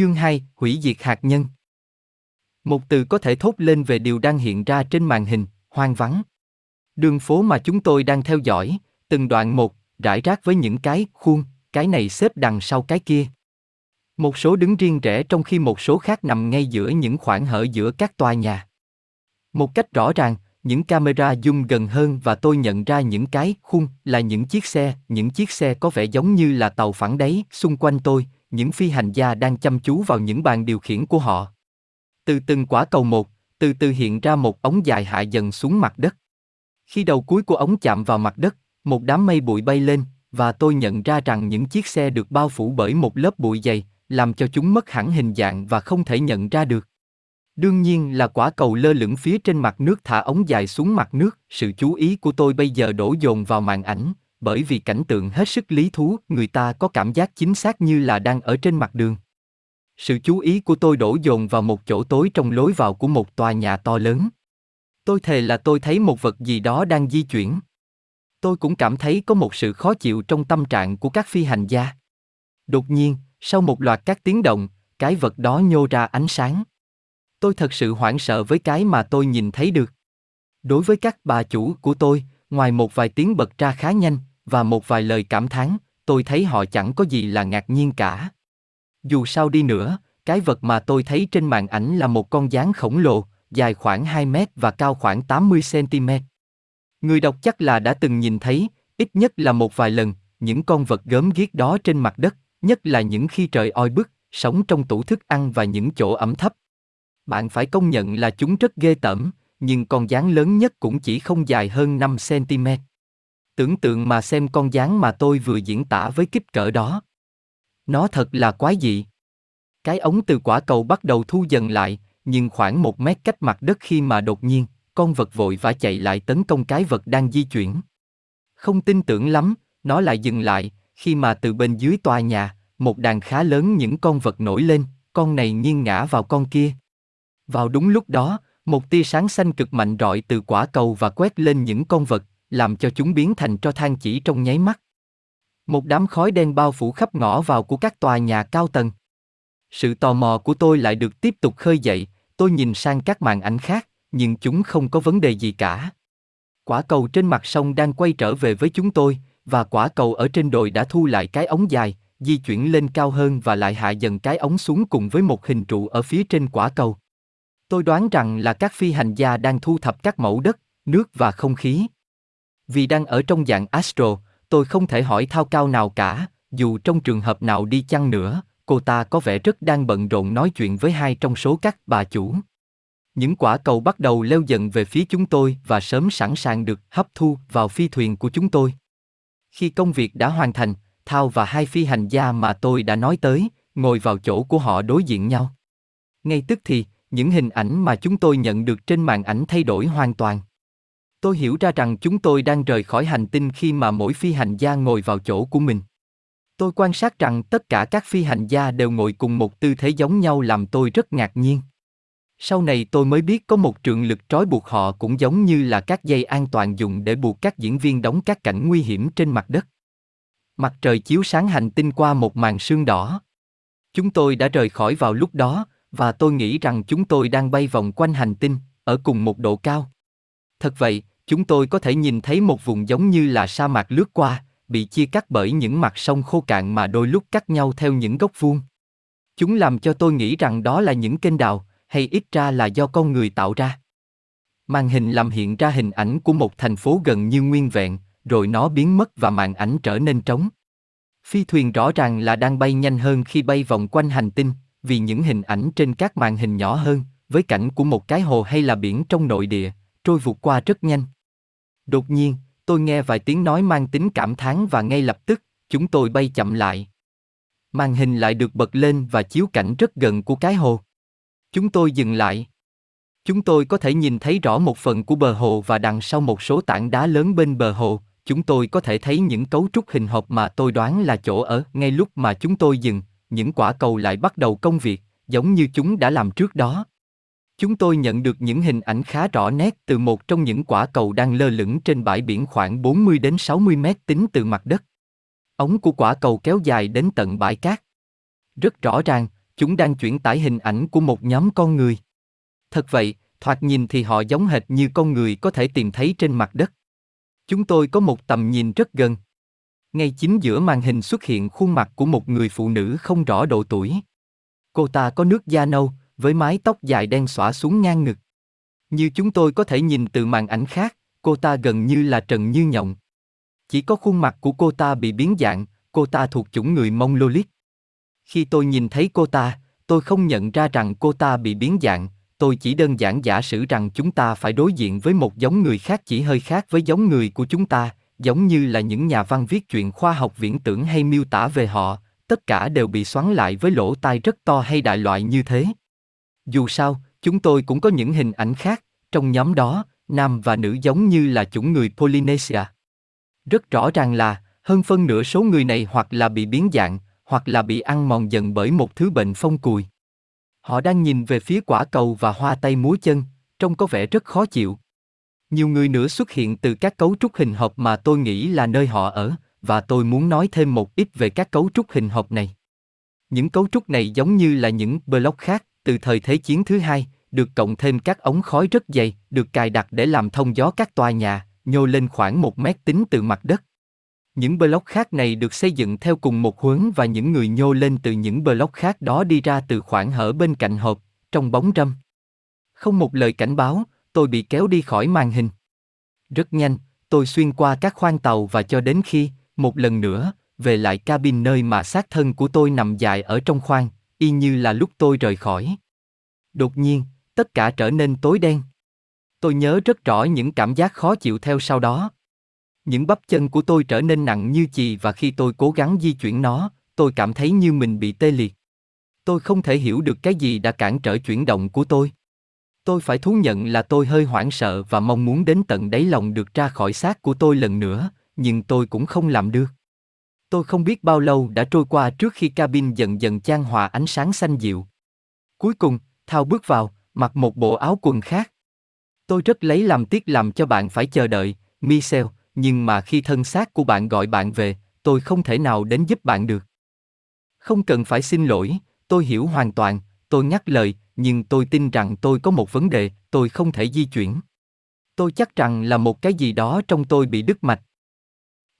Chương 2, hủy diệt hạt nhân. Một từ có thể thốt lên về điều đang hiện ra trên màn hình, hoang vắng. Đường phố mà chúng tôi đang theo dõi, từng đoạn một, rải rác với những cái khuôn, cái này xếp đằng sau cái kia. Một số đứng riêng rẽ trong khi một số khác nằm ngay giữa những khoảng hở giữa các tòa nhà. Một cách rõ ràng, những camera zoom gần hơn và tôi nhận ra những cái khuôn là những chiếc xe, những chiếc xe có vẻ giống như là tàu phản đáy xung quanh tôi, những phi hành gia đang chăm chú vào những bàn điều khiển của họ. Từ từng quả cầu một, từ từ hiện ra một ống dài hạ dần xuống mặt đất. Khi đầu cuối của ống chạm vào mặt đất, một đám mây bụi bay lên, và tôi nhận ra rằng những chiếc xe được bao phủ bởi một lớp bụi dày, làm cho chúng mất hẳn hình dạng và không thể nhận ra được. Đương nhiên là quả cầu lơ lửng phía trên mặt nước thả ống dài xuống mặt nước, sự chú ý của tôi bây giờ đổ dồn vào màn ảnh, bởi vì cảnh tượng hết sức lý thú, người ta có cảm giác chính xác như là đang ở trên mặt đường. Sự chú ý của tôi đổ dồn vào một chỗ tối trong lối vào của một tòa nhà to lớn. Tôi thề là tôi thấy một vật gì đó đang di chuyển. Tôi cũng cảm thấy có một sự khó chịu trong tâm trạng của các phi hành gia. Đột nhiên, sau một loạt các tiếng động, cái vật đó nhô ra ánh sáng. Tôi thật sự hoảng sợ với cái mà tôi nhìn thấy được. Đối với các bà chủ của tôi, ngoài một vài tiếng bật ra khá nhanh và một vài lời cảm thán, tôi thấy họ chẳng có gì là ngạc nhiên cả. Dù sao đi nữa, cái vật mà tôi thấy trên màn ảnh là một con gián khổng lồ, dài khoảng 2 mét và cao khoảng 80 cm. Người đọc chắc là đã từng nhìn thấy, ít nhất là một vài lần, những con vật gớm ghiếc đó trên mặt đất, nhất là những khi trời oi bức, sống trong tủ thức ăn và những chỗ ẩm thấp. Bạn phải công nhận là chúng rất ghê tởm, nhưng con gián lớn nhất cũng chỉ không dài hơn 5 cm. Tưởng tượng mà xem con gián mà tôi vừa diễn tả với kích cỡ đó. Nó thật là quái dị. Cái ống từ quả cầu bắt đầu thu dần lại, nhưng khoảng một mét cách mặt đất khi mà đột nhiên, con vật vội vã chạy lại tấn công cái vật đang di chuyển. Không tin tưởng lắm, nó lại dừng lại, khi mà từ bên dưới tòa nhà, một đàn khá lớn những con vật nổi lên, con này nghiêng ngã vào con kia. Vào đúng lúc đó, một tia sáng xanh cực mạnh rọi từ quả cầu và quét lên những con vật, làm cho chúng biến thành tro than chỉ trong nháy mắt. Một đám khói đen bao phủ khắp ngõ vào của các tòa nhà cao tầng. Sự tò mò của tôi lại được tiếp tục khơi dậy, tôi nhìn sang các màn ảnh khác, nhưng chúng không có vấn đề gì cả. Quả cầu trên mặt sông đang quay trở về với chúng tôi, và quả cầu ở trên đồi đã thu lại cái ống dài, di chuyển lên cao hơn và lại hạ dần cái ống xuống cùng với một hình trụ ở phía trên quả cầu. Tôi đoán rằng là các phi hành gia đang thu thập các mẫu đất, nước và không khí. Vì đang ở trong dạng astro, tôi không thể hỏi thao cao nào cả, dù trong trường hợp nào đi chăng nữa, cô ta có vẻ rất đang bận rộn nói chuyện với hai trong số các bà chủ. Những quả cầu bắt đầu leo dần về phía chúng tôi và sớm sẵn sàng được hấp thu vào phi thuyền của chúng tôi. Khi công việc đã hoàn thành, Thao và hai phi hành gia mà tôi đã nói tới, ngồi vào chỗ của họ đối diện nhau. Ngay tức thì, những hình ảnh mà chúng tôi nhận được trên màn ảnh thay đổi hoàn toàn. Tôi hiểu ra rằng chúng tôi đang rời khỏi hành tinh khi mà mỗi phi hành gia ngồi vào chỗ của mình. Tôi quan sát rằng tất cả các phi hành gia đều ngồi cùng một tư thế giống nhau làm tôi rất ngạc nhiên. Sau này tôi mới biết có một trường lực trói buộc họ cũng giống như là các dây an toàn dùng để buộc các diễn viên đóng các cảnh nguy hiểm trên mặt đất. Mặt trời chiếu sáng hành tinh qua một màn sương đỏ. Chúng tôi đã rời khỏi vào lúc đó, và tôi nghĩ rằng chúng tôi đang bay vòng quanh hành tinh, ở cùng một độ cao. Thật vậy, chúng tôi có thể nhìn thấy một vùng giống như là sa mạc lướt qua, bị chia cắt bởi những mặt sông khô cạn mà đôi lúc cắt nhau theo những góc vuông. Chúng làm cho tôi nghĩ rằng đó là những kênh đào, hay ít ra là do con người tạo ra. Màn hình làm hiện ra hình ảnh của một thành phố gần như nguyên vẹn, rồi nó biến mất và màn ảnh trở nên trống. Phi thuyền rõ ràng là đang bay nhanh hơn khi bay vòng quanh hành tinh, vì những hình ảnh trên các màn hình nhỏ hơn, với cảnh của một cái hồ hay là biển trong nội địa, trôi vụt qua rất nhanh. Đột nhiên, tôi nghe vài tiếng nói mang tính cảm thán và ngay lập tức, chúng tôi bay chậm lại. Màn hình lại được bật lên và chiếu cảnh rất gần của cái hồ. Chúng tôi dừng lại. Chúng tôi có thể nhìn thấy rõ một phần của bờ hồ và đằng sau một số tảng đá lớn bên bờ hồ, chúng tôi có thể thấy những cấu trúc hình hộp mà tôi đoán là chỗ ở. Ngay lúc mà chúng tôi dừng, những quả cầu lại bắt đầu công việc, giống như chúng đã làm trước đó. Chúng tôi nhận được những hình ảnh khá rõ nét từ một trong những quả cầu đang lơ lửng trên bãi biển khoảng 40 đến 60 mét tính từ mặt đất. Ống của quả cầu kéo dài đến tận bãi cát. Rất rõ ràng, chúng đang chuyển tải hình ảnh của một nhóm con người. Thật vậy, thoạt nhìn thì họ giống hệt như con người có thể tìm thấy trên mặt đất. Chúng tôi có một tầm nhìn rất gần. Ngay chính giữa màn hình xuất hiện khuôn mặt của một người phụ nữ không rõ độ tuổi. Cô ta có nước da nâu, với mái tóc dài đen xõa xuống ngang ngực. Như chúng tôi có thể nhìn từ màn ảnh khác, cô ta gần như là Trần Như Nhộng. Chỉ có khuôn mặt của cô ta bị biến dạng, cô ta thuộc chủng người Mongolic. Khi tôi nhìn thấy cô ta, tôi không nhận ra rằng cô ta bị biến dạng, tôi chỉ đơn giản giả sử rằng chúng ta phải đối diện với một giống người khác chỉ hơi khác với giống người của chúng ta, giống như là những nhà văn viết chuyện khoa học viễn tưởng hay miêu tả về họ, tất cả đều bị xoắn lại với lỗ tai rất to hay đại loại như thế. Dù sao, chúng tôi cũng có những hình ảnh khác, trong nhóm đó, nam và nữ giống như là chủng người Polynesia. Rất rõ ràng là, hơn phân nửa số người này hoặc là bị biến dạng, hoặc là bị ăn mòn dần bởi một thứ bệnh phong cùi. Họ đang nhìn về phía quả cầu và hoa tay múa chân, trông có vẻ rất khó chịu. Nhiều người nữa xuất hiện từ các cấu trúc hình hộp mà tôi nghĩ là nơi họ ở, và tôi muốn nói thêm một ít về các cấu trúc hình hộp này. Những cấu trúc này giống như là những block khác, từ thời Thế chiến thứ hai, được cộng thêm các ống khói rất dày, được cài đặt để làm thông gió các tòa nhà, nhô lên khoảng một mét tính từ mặt đất. Những block khác này được xây dựng theo cùng một hướng và những người nhô lên từ những block khác đó đi ra từ khoảng hở bên cạnh hộp, trong bóng râm. Không một lời cảnh báo, tôi bị kéo đi khỏi màn hình. Rất nhanh, tôi xuyên qua các khoang tàu và cho đến khi, một lần nữa, về lại cabin nơi mà xác thân của tôi nằm dài ở trong khoang, y như là lúc tôi rời khỏi. Đột nhiên, tất cả trở nên tối đen. Tôi nhớ rất rõ những cảm giác khó chịu theo sau đó. Những bắp chân của tôi trở nên nặng như chì và khi tôi cố gắng di chuyển nó, tôi cảm thấy như mình bị tê liệt. Tôi không thể hiểu được cái gì đã cản trở chuyển động của tôi. Tôi phải thú nhận là tôi hơi hoảng sợ và mong muốn đến tận đáy lòng được ra khỏi xác của tôi lần nữa, nhưng tôi cũng không làm được. Tôi không biết bao lâu đã trôi qua trước khi cabin dần dần chan hòa ánh sáng xanh dịu. Cuối cùng, Thao bước vào, mặc một bộ áo quần khác. Tôi rất lấy làm tiếc làm cho bạn phải chờ đợi, Michel, nhưng mà khi thân xác của bạn gọi bạn về, tôi không thể nào đến giúp bạn được. Không cần phải xin lỗi, tôi hiểu hoàn toàn, tôi nhắc lời, nhưng tôi tin rằng tôi có một vấn đề, tôi không thể di chuyển. Tôi chắc rằng là một cái gì đó trong tôi bị đứt mạch.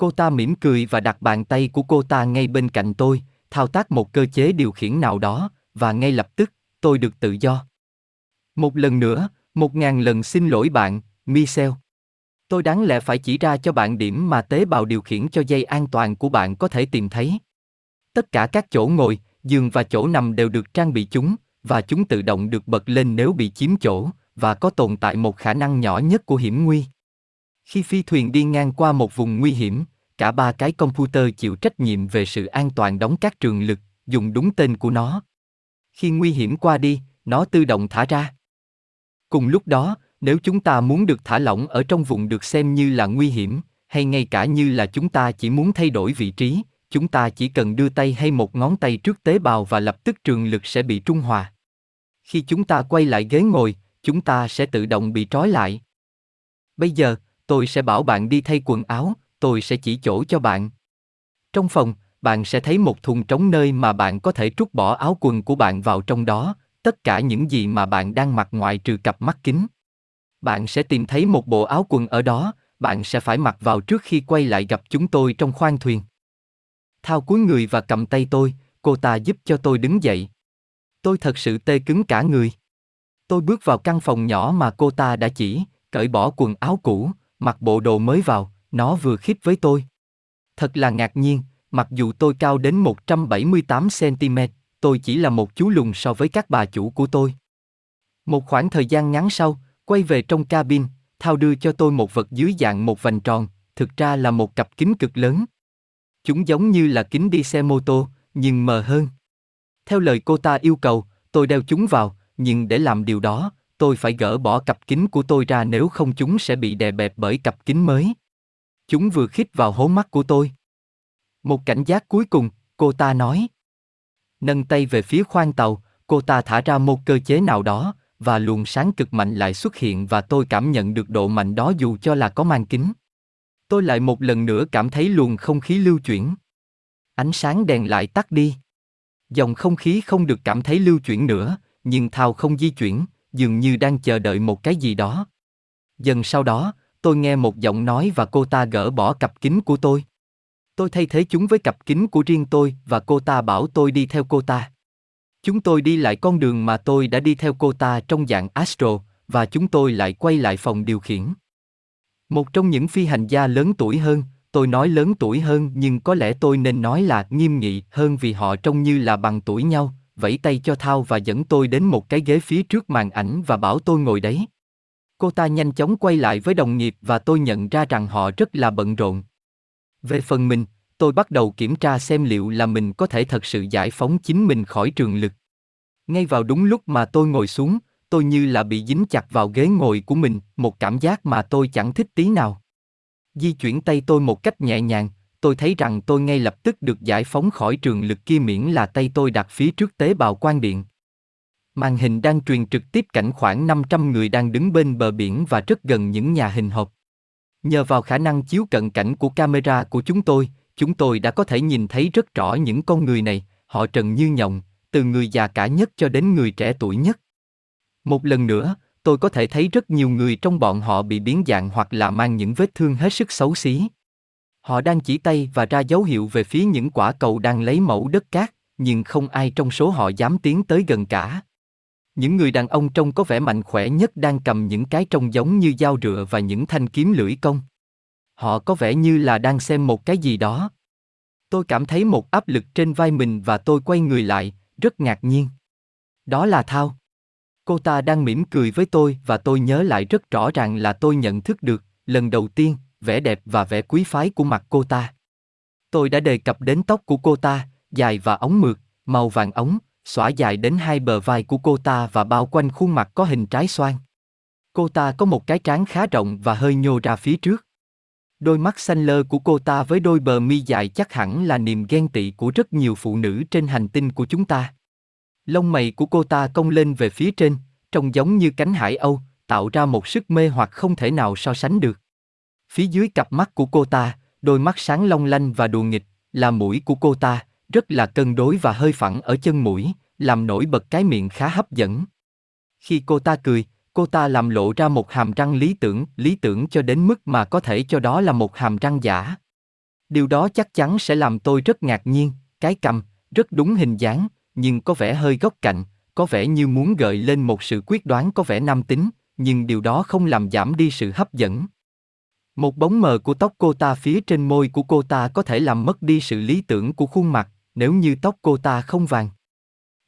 Cô ta mỉm cười và đặt bàn tay của cô ta ngay bên cạnh tôi, thao tác một cơ chế điều khiển nào đó, và ngay lập tức, tôi được tự do. Một lần nữa, một ngàn lần xin lỗi bạn, Michel. Tôi đáng lẽ phải chỉ ra cho bạn điểm mà tế bào điều khiển cho dây an toàn của bạn có thể tìm thấy. Tất cả các chỗ ngồi, giường và chỗ nằm đều được trang bị chúng, và chúng tự động được bật lên nếu bị chiếm chỗ, và có tồn tại một khả năng nhỏ nhất của hiểm nguy. Khi phi thuyền đi ngang qua một vùng nguy hiểm, cả ba cái computer chịu trách nhiệm về sự an toàn đóng các trường lực, dùng đúng tên của nó. Khi nguy hiểm qua đi, nó tự động thả ra. Cùng lúc đó, nếu chúng ta muốn được thả lỏng ở trong vùng được xem như là nguy hiểm, hay ngay cả như là chúng ta chỉ muốn thay đổi vị trí, chúng ta chỉ cần đưa tay hay một ngón tay trước tế bào và lập tức trường lực sẽ bị trung hòa. Khi chúng ta quay lại ghế ngồi, chúng ta sẽ tự động bị trói lại. Bây giờ, tôi sẽ bảo bạn đi thay quần áo, tôi sẽ chỉ chỗ cho bạn. Trong phòng, bạn sẽ thấy một thùng trống nơi mà bạn có thể trút bỏ áo quần của bạn vào trong đó, tất cả những gì mà bạn đang mặc ngoại trừ cặp mắt kính. Bạn sẽ tìm thấy một bộ áo quần ở đó, bạn sẽ phải mặc vào trước khi quay lại gặp chúng tôi trong khoang thuyền. Thao cúi người và cầm tay tôi, cô ta giúp cho tôi đứng dậy. Tôi thật sự tê cứng cả người. Tôi bước vào căn phòng nhỏ mà cô ta đã chỉ, cởi bỏ quần áo cũ, mặc bộ đồ mới vào, nó vừa khít với tôi. Thật là ngạc nhiên, mặc dù tôi cao đến 178cm, tôi chỉ là một chú lùn so với các bà chủ của tôi. Một khoảng thời gian ngắn sau, quay về trong cabin, Thao đưa cho tôi một vật dưới dạng một vành tròn, thực ra là một cặp kính cực lớn. Chúng giống như là kính đi xe mô tô, nhưng mờ hơn. Theo lời cô ta yêu cầu, tôi đeo chúng vào, nhưng để làm điều đó, tôi phải gỡ bỏ cặp kính của tôi ra nếu không chúng sẽ bị đè bẹp bởi cặp kính mới. Chúng vừa khít vào hố mắt của tôi. Một cảnh giác cuối cùng, cô ta nói. Nâng tay về phía khoang tàu, cô ta thả ra một cơ chế nào đó, và luồng sáng cực mạnh lại xuất hiện và tôi cảm nhận được độ mạnh đó dù cho là có mang kính. Tôi lại một lần nữa cảm thấy luồng không khí lưu chuyển. Ánh sáng đèn lại tắt đi. Dòng không khí không được cảm thấy lưu chuyển nữa, nhưng Thao không di chuyển, dường như đang chờ đợi một cái gì đó. Dần sau đó, tôi nghe một giọng nói và cô ta gỡ bỏ cặp kính của tôi. Tôi thay thế chúng với cặp kính của riêng tôi và cô ta bảo tôi đi theo cô ta. Chúng tôi đi lại con đường mà tôi đã đi theo cô ta trong dạng Astro, và chúng tôi lại quay lại phòng điều khiển. Một trong những phi hành gia lớn tuổi hơn, tôi nói lớn tuổi hơn nhưng có lẽ tôi nên nói là nghiêm nghị hơn vì họ trông như là bằng tuổi nhau, vẫy tay cho Thao và dẫn tôi đến một cái ghế phía trước màn ảnh và bảo tôi ngồi đấy. Cô ta nhanh chóng quay lại với đồng nghiệp và tôi nhận ra rằng họ rất là bận rộn. Về phần mình, tôi bắt đầu kiểm tra xem liệu là mình có thể thật sự giải phóng chính mình khỏi trường lực. Ngay vào đúng lúc mà tôi ngồi xuống, tôi như là bị dính chặt vào ghế ngồi của mình, một cảm giác mà tôi chẳng thích tí nào. Di chuyển tay tôi một cách nhẹ nhàng, tôi thấy rằng tôi ngay lập tức được giải phóng khỏi trường lực kia miễn là tay tôi đặt phía trước tế bào quan điện. Màn hình đang truyền trực tiếp cảnh khoảng 500 người đang đứng bên bờ biển và rất gần những nhà hình hộp. Nhờ vào khả năng chiếu cận cảnh của camera của chúng tôi, chúng tôi đã có thể nhìn thấy rất rõ những con người này, họ trần như nhộng, từ người già cả nhất cho đến người trẻ tuổi nhất. Một lần nữa, tôi có thể thấy rất nhiều người trong bọn họ bị biến dạng hoặc là mang những vết thương hết sức xấu xí. Họ đang chỉ tay và ra dấu hiệu về phía những quả cầu đang lấy mẫu đất cát, nhưng không ai trong số họ dám tiến tới gần cả. Những người đàn ông trông có vẻ mạnh khỏe nhất đang cầm những cái trông giống như dao rựa và những thanh kiếm lưỡi công. Họ có vẻ như là đang xem một cái gì đó. Tôi cảm thấy một áp lực trên vai mình và tôi quay người lại, rất ngạc nhiên. Đó là Thao. Cô ta đang mỉm cười với tôi và tôi nhớ lại rất rõ ràng là tôi nhận thức được, lần đầu tiên, vẻ đẹp và vẻ quý phái của mặt cô ta. Tôi đã đề cập đến tóc của cô ta, dài và ống mượt, màu vàng ống, xõa dài đến hai bờ vai của cô ta và bao quanh khuôn mặt có hình trái xoan. Cô ta có một cái trán khá rộng và hơi nhô ra phía trước. Đôi mắt xanh lơ của cô ta với đôi bờ mi dài chắc hẳn là niềm ghen tị của rất nhiều phụ nữ trên hành tinh của chúng ta. Lông mày của cô ta cong lên về phía trên, trông giống như cánh hải âu, tạo ra một sức mê hoặc không thể nào so sánh được. Phía dưới cặp mắt của cô ta, đôi mắt sáng long lanh và đùa nghịch, là mũi của cô ta, rất là cân đối và hơi phẳng ở chân mũi, làm nổi bật cái miệng khá hấp dẫn. Khi cô ta cười, cô ta làm lộ ra một hàm răng lý tưởng, lý tưởng cho đến mức mà có thể cho đó là một hàm răng giả. Điều đó chắc chắn sẽ làm tôi rất ngạc nhiên, cái cầm, rất đúng hình dáng, nhưng có vẻ hơi góc cạnh, có vẻ như muốn gợi lên một sự quyết đoán có vẻ nam tính, nhưng điều đó không làm giảm đi sự hấp dẫn. Một bóng mờ của tóc cô ta phía trên môi của cô ta có thể làm mất đi sự lý tưởng của khuôn mặt, nếu như tóc cô ta không vàng.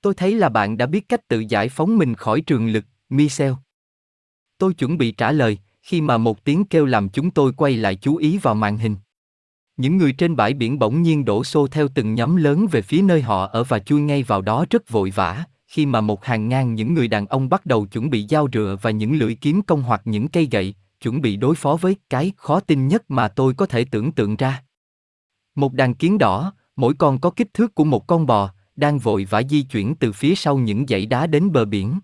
Tôi thấy là bạn đã biết cách tự giải phóng mình khỏi trường lực, Michel. Tôi chuẩn bị trả lời, khi mà một tiếng kêu làm chúng tôi quay lại chú ý vào màn hình. Những người trên bãi biển bỗng nhiên đổ xô theo từng nhóm lớn về phía nơi họ ở và chui ngay vào đó rất vội vã, khi mà một hàng ngang những người đàn ông bắt đầu chuẩn bị dao rựa và những lưỡi kiếm công hoặc những cây gậy, chuẩn bị đối phó với cái khó tin nhất mà tôi có thể tưởng tượng ra. Một đàn kiến đỏ, mỗi con có kích thước của một con bò, đang vội vã di chuyển từ phía sau những dãy đá đến bờ biển.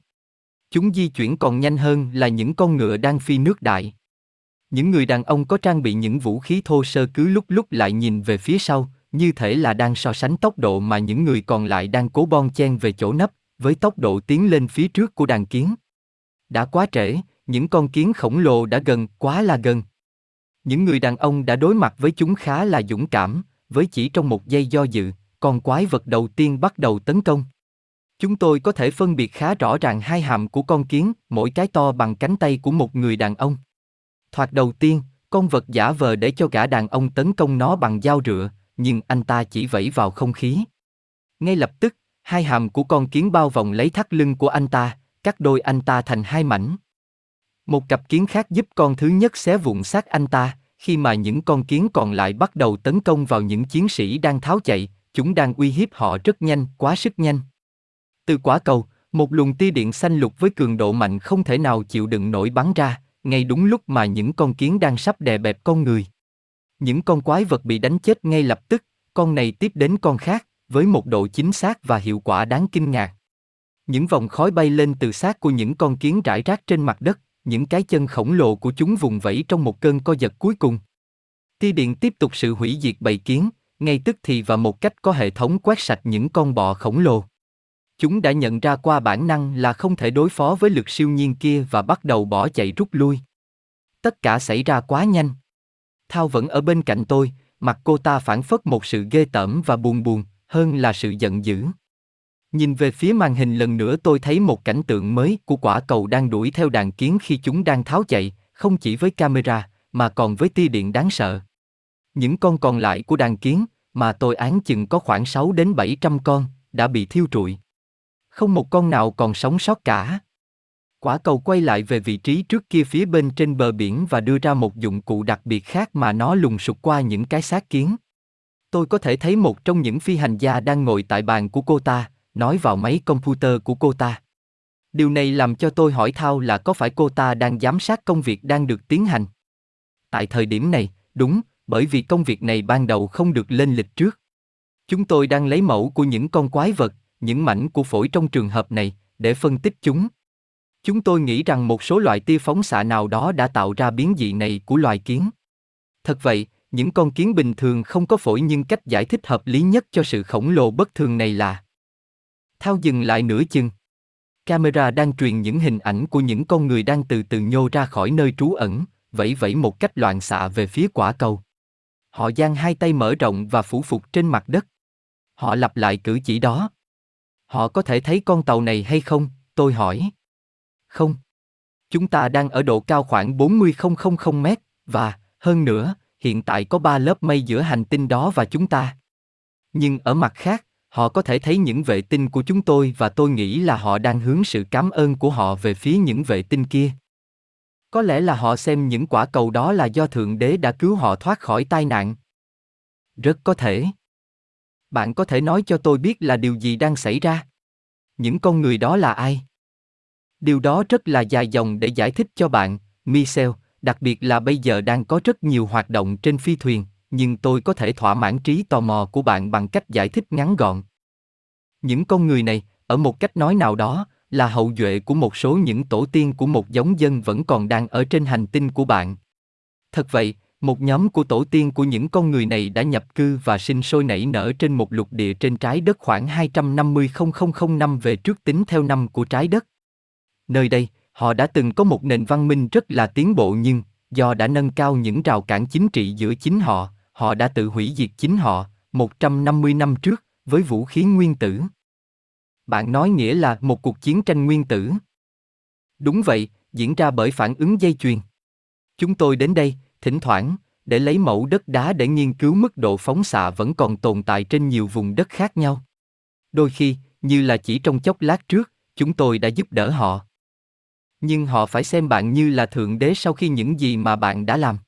Chúng di chuyển còn nhanh hơn là những con ngựa đang phi nước đại. Những người đàn ông có trang bị những vũ khí thô sơ cứ lúc lúc lại nhìn về phía sau, như thể là đang so sánh tốc độ mà những người còn lại đang cố bon chen về chỗ nấp, với tốc độ tiến lên phía trước của đàn kiến. Đã quá trễ, những con kiến khổng lồ đã gần, quá là gần. Những người đàn ông đã đối mặt với chúng khá là dũng cảm, với chỉ trong một giây do dự, con quái vật đầu tiên bắt đầu tấn công. Chúng tôi có thể phân biệt khá rõ ràng hai hàm của con kiến, mỗi cái to bằng cánh tay của một người đàn ông. Thoạt đầu tiên, con vật giả vờ để cho gã đàn ông tấn công nó bằng dao rựa, nhưng anh ta chỉ vẫy vào không khí. Ngay lập tức, hai hàm của con kiến bao vòng lấy thắt lưng của anh ta, cắt đôi anh ta thành hai mảnh. Một cặp kiến khác giúp con thứ nhất xé vụn xác anh ta, khi mà những con kiến còn lại bắt đầu tấn công vào những chiến sĩ đang tháo chạy, chúng đang uy hiếp họ rất nhanh, quá sức nhanh. Từ quả cầu, một luồng tia điện xanh lục với cường độ mạnh không thể nào chịu đựng nổi bắn ra, ngay đúng lúc mà những con kiến đang sắp đè bẹp con người. Những con quái vật bị đánh chết ngay lập tức, con này tiếp đến con khác, với một độ chính xác và hiệu quả đáng kinh ngạc. Những vòng khói bay lên từ xác của những con kiến rải rác trên mặt đất, những cái chân khổng lồ của chúng vùng vẫy trong một cơn co giật cuối cùng. Tia điện tiếp tục sự hủy diệt bầy kiến, ngay tức thì và một cách có hệ thống quét sạch những con bọ khổng lồ. Chúng đã nhận ra qua bản năng là không thể đối phó với lực siêu nhiên kia và bắt đầu bỏ chạy rút lui. Tất cả xảy ra quá nhanh. Thao vẫn ở bên cạnh tôi, mặt cô ta phản phất một sự ghê tởm và buồn buồn, hơn là sự giận dữ. Nhìn về phía màn hình lần nữa tôi thấy một cảnh tượng mới của quả cầu đang đuổi theo đàn kiến khi chúng đang tháo chạy, không chỉ với camera, mà còn với tia điện đáng sợ. Những con còn lại của đàn kiến, mà tôi án chừng có khoảng 6 đến 700 con, đã bị thiêu trụi. Không một con nào còn sống sót cả. Quả cầu quay lại về vị trí trước kia phía bên trên bờ biển và đưa ra một dụng cụ đặc biệt khác mà nó lùng sụt qua những cái xác kiến. Tôi có thể thấy một trong những phi hành gia đang ngồi tại bàn của cô ta, nói vào máy computer của cô ta. Điều này làm cho tôi hỏi Thao là có phải cô ta đang giám sát công việc đang được tiến hành. Tại thời điểm này, đúng, bởi vì công việc này ban đầu không được lên lịch trước. Chúng tôi đang lấy mẫu của những con quái vật, những mảnh của phổi trong trường hợp này, để phân tích chúng. Chúng tôi nghĩ rằng một số loại tia phóng xạ nào đó đã tạo ra biến dị này của loài kiến. Thật vậy, những con kiến bình thường không có phổi nhưng cách giải thích hợp lý nhất cho sự khổng lồ bất thường này là Thao dừng lại nửa chừng. Camera đang truyền những hình ảnh của những con người đang từ từ nhô ra khỏi nơi trú ẩn, vẫy vẫy một cách loạn xạ về phía quả cầu. Họ giang hai tay mở rộng và phủ phục trên mặt đất. Họ lặp lại cử chỉ đó. Họ có thể thấy con tàu này hay không? Tôi hỏi. Không. Chúng ta đang ở độ cao khoảng 40.000 mét, và, hơn nữa, hiện tại có ba lớp mây giữa hành tinh đó và chúng ta. Nhưng ở mặt khác, họ có thể thấy những vệ tinh của chúng tôi và tôi nghĩ là họ đang hướng sự cảm ơn của họ về phía những vệ tinh kia. Có lẽ là họ xem những quả cầu đó là do Thượng Đế đã cứu họ thoát khỏi tai nạn. Rất có thể. Bạn có thể nói cho tôi biết là điều gì đang xảy ra? Những con người đó là ai? Điều đó rất là dài dòng để giải thích cho bạn, Michel, đặc biệt là bây giờ đang có rất nhiều hoạt động trên phi thuyền, nhưng tôi có thể thỏa mãn trí tò mò của bạn bằng cách giải thích ngắn gọn. Những con người này, ở một cách nói nào đó, là hậu duệ của một số những tổ tiên của một giống dân vẫn còn đang ở trên hành tinh của bạn. Thật vậy, một nhóm của tổ tiên của những con người này đã nhập cư và sinh sôi nảy nở trên một lục địa trên trái đất khoảng 250.000 năm về trước tính theo năm của trái đất. Nơi đây, họ đã từng có một nền văn minh rất là tiến bộ nhưng, do đã nâng cao những rào cản chính trị giữa chính họ, họ đã tự hủy diệt chính họ, 150 năm trước, với vũ khí nguyên tử. Bạn nói nghĩa là một cuộc chiến tranh nguyên tử. Đúng vậy, diễn ra bởi phản ứng dây chuyền. Chúng tôi đến đây, thỉnh thoảng, để lấy mẫu đất đá để nghiên cứu mức độ phóng xạ vẫn còn tồn tại trên nhiều vùng đất khác nhau. Đôi khi, như là chỉ trong chốc lát trước, chúng tôi đã giúp đỡ họ. Nhưng họ phải xem bạn như là thượng đế sau khi những gì mà bạn đã làm.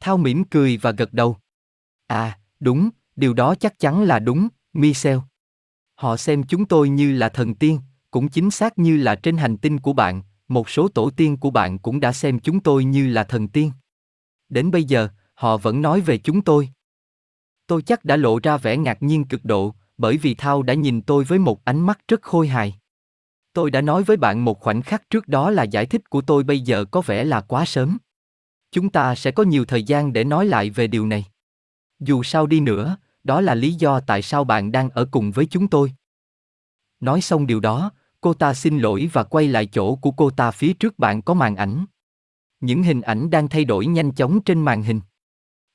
Thao mỉm cười và gật đầu. À, đúng, điều đó chắc chắn là đúng, Michel. Họ xem chúng tôi như là thần tiên, cũng chính xác như là trên hành tinh của bạn, một số tổ tiên của bạn cũng đã xem chúng tôi như là thần tiên. Đến bây giờ, họ vẫn nói về chúng tôi. Tôi chắc đã lộ ra vẻ ngạc nhiên cực độ, bởi vì Thao đã nhìn tôi với một ánh mắt rất khôi hài. Tôi đã nói với bạn một khoảnh khắc trước đó là giải thích của tôi bây giờ có vẻ là quá sớm. Chúng ta sẽ có nhiều thời gian để nói lại về điều này. Dù sao đi nữa, đó là lý do tại sao bạn đang ở cùng với chúng tôi. Nói xong điều đó, cô ta xin lỗi và quay lại chỗ của cô ta phía trước bạn có màn ảnh. Những hình ảnh đang thay đổi nhanh chóng trên màn hình.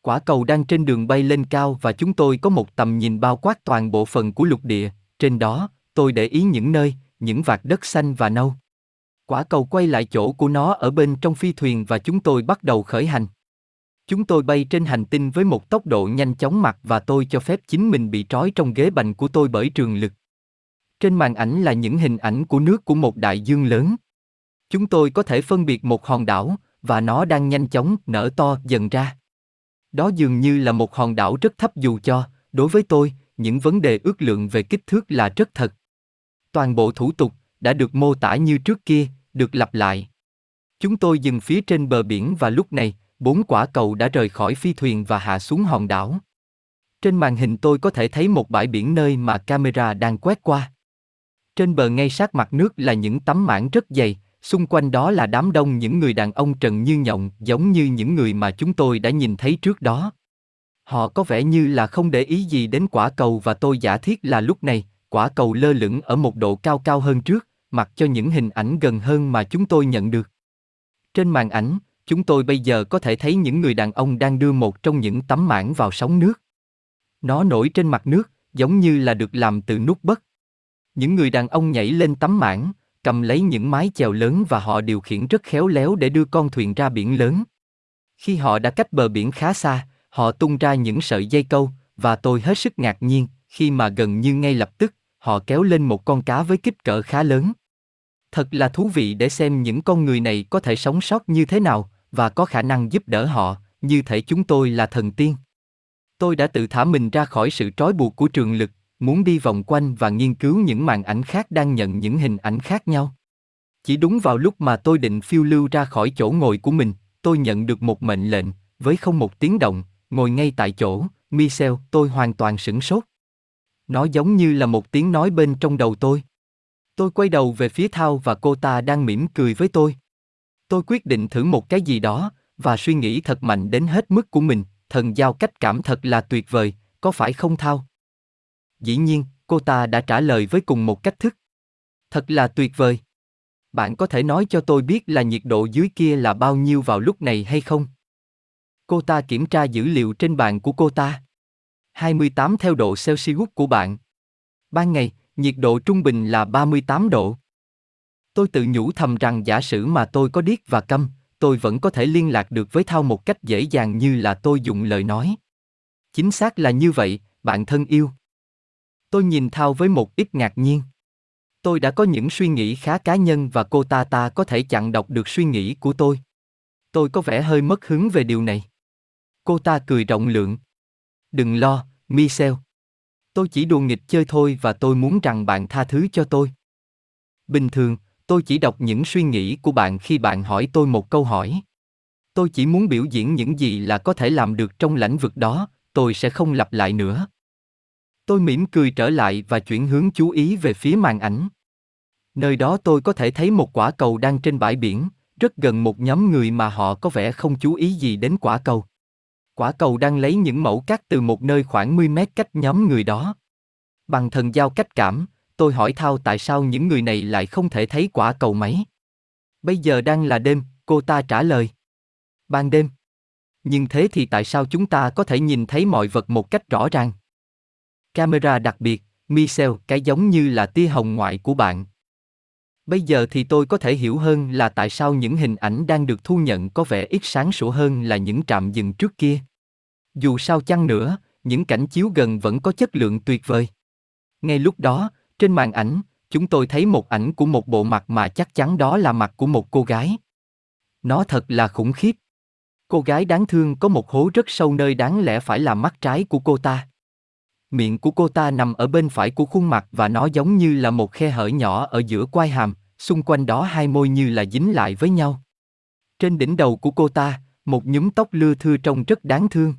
Quả cầu đang trên đường bay lên cao và chúng tôi có một tầm nhìn bao quát toàn bộ phần của lục địa, trên đó, tôi để ý những nơi, những vạt đất xanh và nâu. Quả cầu quay lại chỗ của nó ở bên trong phi thuyền và chúng tôi bắt đầu khởi hành. Chúng tôi bay trên hành tinh với một tốc độ nhanh chóng mặt và tôi cho phép chính mình bị trói trong ghế bành của tôi bởi trường lực. Trên màn ảnh là những hình ảnh của nước của một đại dương lớn. Chúng tôi có thể phân biệt một hòn đảo, và nó đang nhanh chóng nở to dần ra. Đó dường như là một hòn đảo rất thấp dù cho, đối với tôi, những vấn đề ước lượng về kích thước là rất thật. Toàn bộ thủ tục đã được mô tả như trước kia, được lặp lại. Chúng tôi dừng phía trên bờ biển và lúc này, bốn quả cầu đã rời khỏi phi thuyền và hạ xuống hòn đảo. Trên màn hình tôi có thể thấy một bãi biển nơi mà camera đang quét qua. Trên bờ ngay sát mặt nước là những tấm mảng rất dày, xung quanh đó là đám đông những người đàn ông trần như nhộng giống như những người mà chúng tôi đã nhìn thấy trước đó. Họ có vẻ như là không để ý gì đến quả cầu và tôi giả thiết là lúc này, quả cầu lơ lửng ở một độ cao cao hơn trước, mặc cho những hình ảnh gần hơn mà chúng tôi nhận được. Trên màn ảnh, chúng tôi bây giờ có thể thấy những người đàn ông đang đưa một trong những tấm mảng vào sóng nước. Nó nổi trên mặt nước, giống như là được làm từ nút bất. Những người đàn ông nhảy lên tấm mảng, cầm lấy những mái chèo lớn và họ điều khiển rất khéo léo để đưa con thuyền ra biển lớn. Khi họ đã cách bờ biển khá xa, họ tung ra những sợi dây câu, và tôi hết sức ngạc nhiên, khi mà gần như ngay lập tức, họ kéo lên một con cá với kích cỡ khá lớn. Thật là thú vị để xem những con người này có thể sống sót như thế nào, và có khả năng giúp đỡ họ, như thể chúng tôi là thần tiên. Tôi đã tự thả mình ra khỏi sự trói buộc của trường lực, muốn đi vòng quanh và nghiên cứu những màn ảnh khác đang nhận những hình ảnh khác nhau. Chỉ đúng vào lúc mà tôi định phiêu lưu ra khỏi chỗ ngồi của mình, tôi nhận được một mệnh lệnh, với không một tiếng động, ngồi ngay tại chỗ, Michel, tôi hoàn toàn sửng sốt. Nó giống như là một tiếng nói bên trong đầu tôi. Tôi quay đầu về phía Thao và cô ta đang mỉm cười với tôi. Tôi quyết định thử một cái gì đó, và suy nghĩ thật mạnh đến hết mức của mình, thần giao cách cảm thật là tuyệt vời, có phải không Thao? Dĩ nhiên, cô ta đã trả lời với cùng một cách thức. Thật là tuyệt vời. Bạn có thể nói cho tôi biết là nhiệt độ dưới kia là bao nhiêu vào lúc này hay không? Cô ta kiểm tra dữ liệu trên bàn của cô ta. 28 theo độ Celsius của bạn. Ban ngày, nhiệt độ trung bình là 38 độ. Tôi tự nhủ thầm rằng giả sử mà tôi có điếc và câm, tôi vẫn có thể liên lạc được với Thao một cách dễ dàng như là tôi dùng lời nói. Chính xác là như vậy, bạn thân yêu. Tôi nhìn Thao với một ít ngạc nhiên. Tôi đã có những suy nghĩ khá cá nhân và cô ta ta có thể chặn đọc được suy nghĩ của tôi. Tôi có vẻ hơi mất hứng về điều này. Cô ta cười rộng lượng. Đừng lo, Michel. Tôi chỉ đùa nghịch chơi thôi và tôi muốn rằng bạn tha thứ cho tôi. Bình thường, tôi chỉ đọc những suy nghĩ của bạn khi bạn hỏi tôi một câu hỏi. Tôi chỉ muốn biểu diễn những gì là có thể làm được trong lĩnh vực đó, tôi sẽ không lặp lại nữa. Tôi mỉm cười trở lại và chuyển hướng chú ý về phía màn ảnh. Nơi đó tôi có thể thấy một quả cầu đang trên bãi biển, rất gần một nhóm người mà họ có vẻ không chú ý gì đến quả cầu. Quả cầu đang lấy những mẫu cát từ một nơi khoảng 10 mét cách nhóm người đó. Bằng thần giao cách cảm, tôi hỏi Thao tại sao những người này lại không thể thấy quả cầu máy. Bây giờ đang là đêm, cô ta trả lời. Ban đêm. Nhưng thế thì tại sao chúng ta có thể nhìn thấy mọi vật một cách rõ ràng? Camera đặc biệt, Michel, cái giống như là tia hồng ngoại của bạn. Bây giờ thì tôi có thể hiểu hơn là tại sao những hình ảnh đang được thu nhận có vẻ ít sáng sủa hơn là những trạm dừng trước kia. Dù sao chăng nữa, những cảnh chiếu gần vẫn có chất lượng tuyệt vời. Ngay lúc đó, trên màn ảnh, chúng tôi thấy một ảnh của một bộ mặt mà chắc chắn đó là mặt của một cô gái. Nó thật là khủng khiếp. Cô gái đáng thương có một hố rất sâu nơi đáng lẽ phải là mắt trái của cô ta. Miệng của cô ta nằm ở bên phải của khuôn mặt và nó giống như là một khe hở nhỏ ở giữa quai hàm, xung quanh đó hai môi như là dính lại với nhau. Trên đỉnh đầu của cô ta, một nhúm tóc lưa thưa trông rất đáng thương.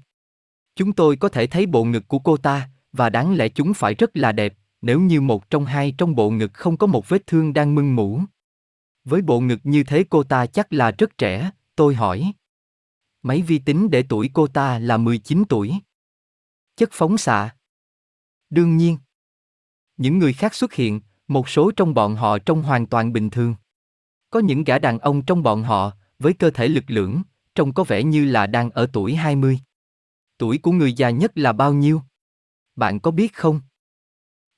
Chúng tôi có thể thấy bộ ngực của cô ta, và đáng lẽ chúng phải rất là đẹp, nếu như một trong hai trong bộ ngực không có một vết thương đang mưng mủ. Với bộ ngực như thế cô ta chắc là rất trẻ, tôi hỏi. Máy vi tính để tuổi cô ta là 19 tuổi. Chất phóng xạ. Đương nhiên. Những người khác xuất hiện, một số trong bọn họ trông hoàn toàn bình thường. Có những gã đàn ông trong bọn họ, với cơ thể lực lưỡng, trông có vẻ như là đang ở tuổi 20. Tuổi của người già nhất là bao nhiêu? Bạn có biết không?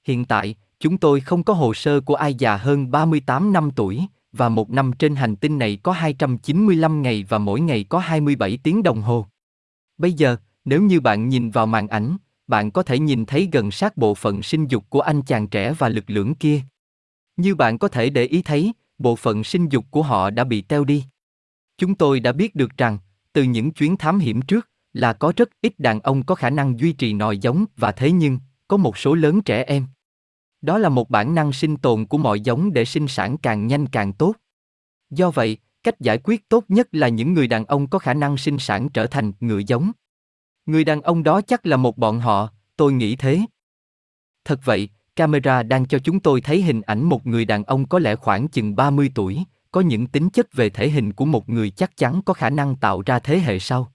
Hiện tại, chúng tôi không có hồ sơ của ai già hơn 38 năm tuổi, và một năm trên hành tinh này có 295 ngày và mỗi ngày có 27 tiếng đồng hồ. Bây giờ, nếu như bạn nhìn vào màn ảnh, bạn có thể nhìn thấy gần sát bộ phận sinh dục của anh chàng trẻ và lực lưỡng kia. Như bạn có thể để ý thấy, bộ phận sinh dục của họ đã bị teo đi. Chúng tôi đã biết được rằng, từ những chuyến thám hiểm trước, là có rất ít đàn ông có khả năng duy trì nòi giống và thế nhưng, có một số lớn trẻ em. Đó là một bản năng sinh tồn của mọi giống để sinh sản càng nhanh càng tốt. Do vậy, cách giải quyết tốt nhất là những người đàn ông có khả năng sinh sản trở thành ngựa giống. Người đàn ông đó chắc là một bọn họ, tôi nghĩ thế. Thật vậy, camera đang cho chúng tôi thấy hình ảnh một người đàn ông có lẽ khoảng chừng 30 tuổi, có những tính chất về thể hình của một người chắc chắn có khả năng tạo ra thế hệ sau.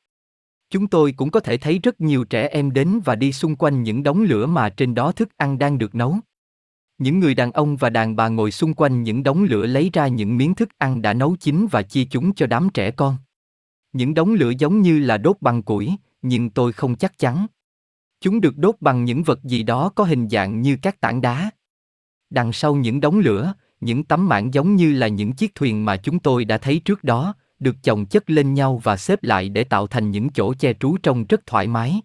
Chúng tôi cũng có thể thấy rất nhiều trẻ em đến và đi xung quanh những đống lửa mà trên đó thức ăn đang được nấu. Những người đàn ông và đàn bà ngồi xung quanh những đống lửa lấy ra những miếng thức ăn đã nấu chín và chia chúng cho đám trẻ con. Những đống lửa giống như là đốt bằng củi, nhưng tôi không chắc chắn. Chúng được đốt bằng những vật gì đó có hình dạng như các tảng đá. Đằng sau những đống lửa, những tấm mảng giống như là những chiếc thuyền mà chúng tôi đã thấy trước đó, được chồng chất lên nhau và xếp lại để tạo thành những chỗ che trú trông rất thoải mái.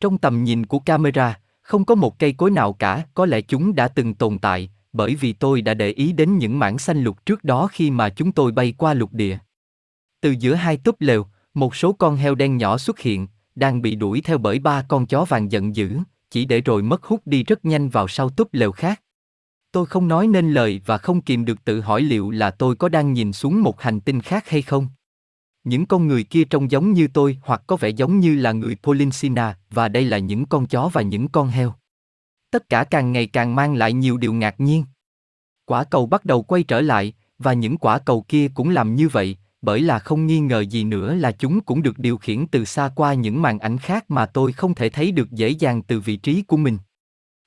Trong tầm nhìn của camera, không có một cây cối nào cả, có lẽ chúng đã từng tồn tại, bởi vì tôi đã để ý đến những mảng xanh lục trước đó khi mà chúng tôi bay qua lục địa. Từ giữa hai túp lều, một số con heo đen nhỏ xuất hiện, đang bị đuổi theo bởi ba con chó vàng giận dữ, chỉ để rồi mất hút đi rất nhanh vào sau túp lều khác. Tôi không nói nên lời và không kìm được tự hỏi liệu là tôi có đang nhìn xuống một hành tinh khác hay không. Những con người kia trông giống như tôi hoặc có vẻ giống như là người Polinsina và đây là những con chó và những con heo. Tất cả càng ngày càng mang lại nhiều điều ngạc nhiên. Quả cầu bắt đầu quay trở lại, và những quả cầu kia cũng làm như vậy, bởi là không nghi ngờ gì nữa là chúng cũng được điều khiển từ xa qua những màn ảnh khác mà tôi không thể thấy được dễ dàng từ vị trí của mình.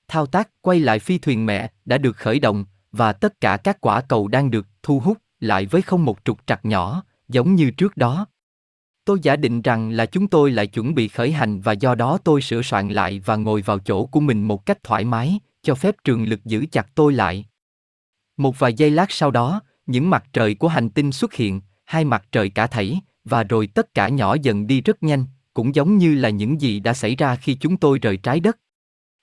Thao tác quay lại phi thuyền mẹ đã được khởi động và tất cả các quả cầu đang được thu hút lại với không một trục trặc nhỏ, giống như trước đó. Tôi giả định rằng là chúng tôi lại chuẩn bị khởi hành và do đó tôi sửa soạn lại và ngồi vào chỗ của mình một cách thoải mái, cho phép trường lực giữ chặt tôi lại. Một vài giây lát sau đó, những mặt trời của hành tinh xuất hiện, hai mặt trời cả thảy, và rồi tất cả nhỏ dần đi rất nhanh, cũng giống như là những gì đã xảy ra khi chúng tôi rời trái đất.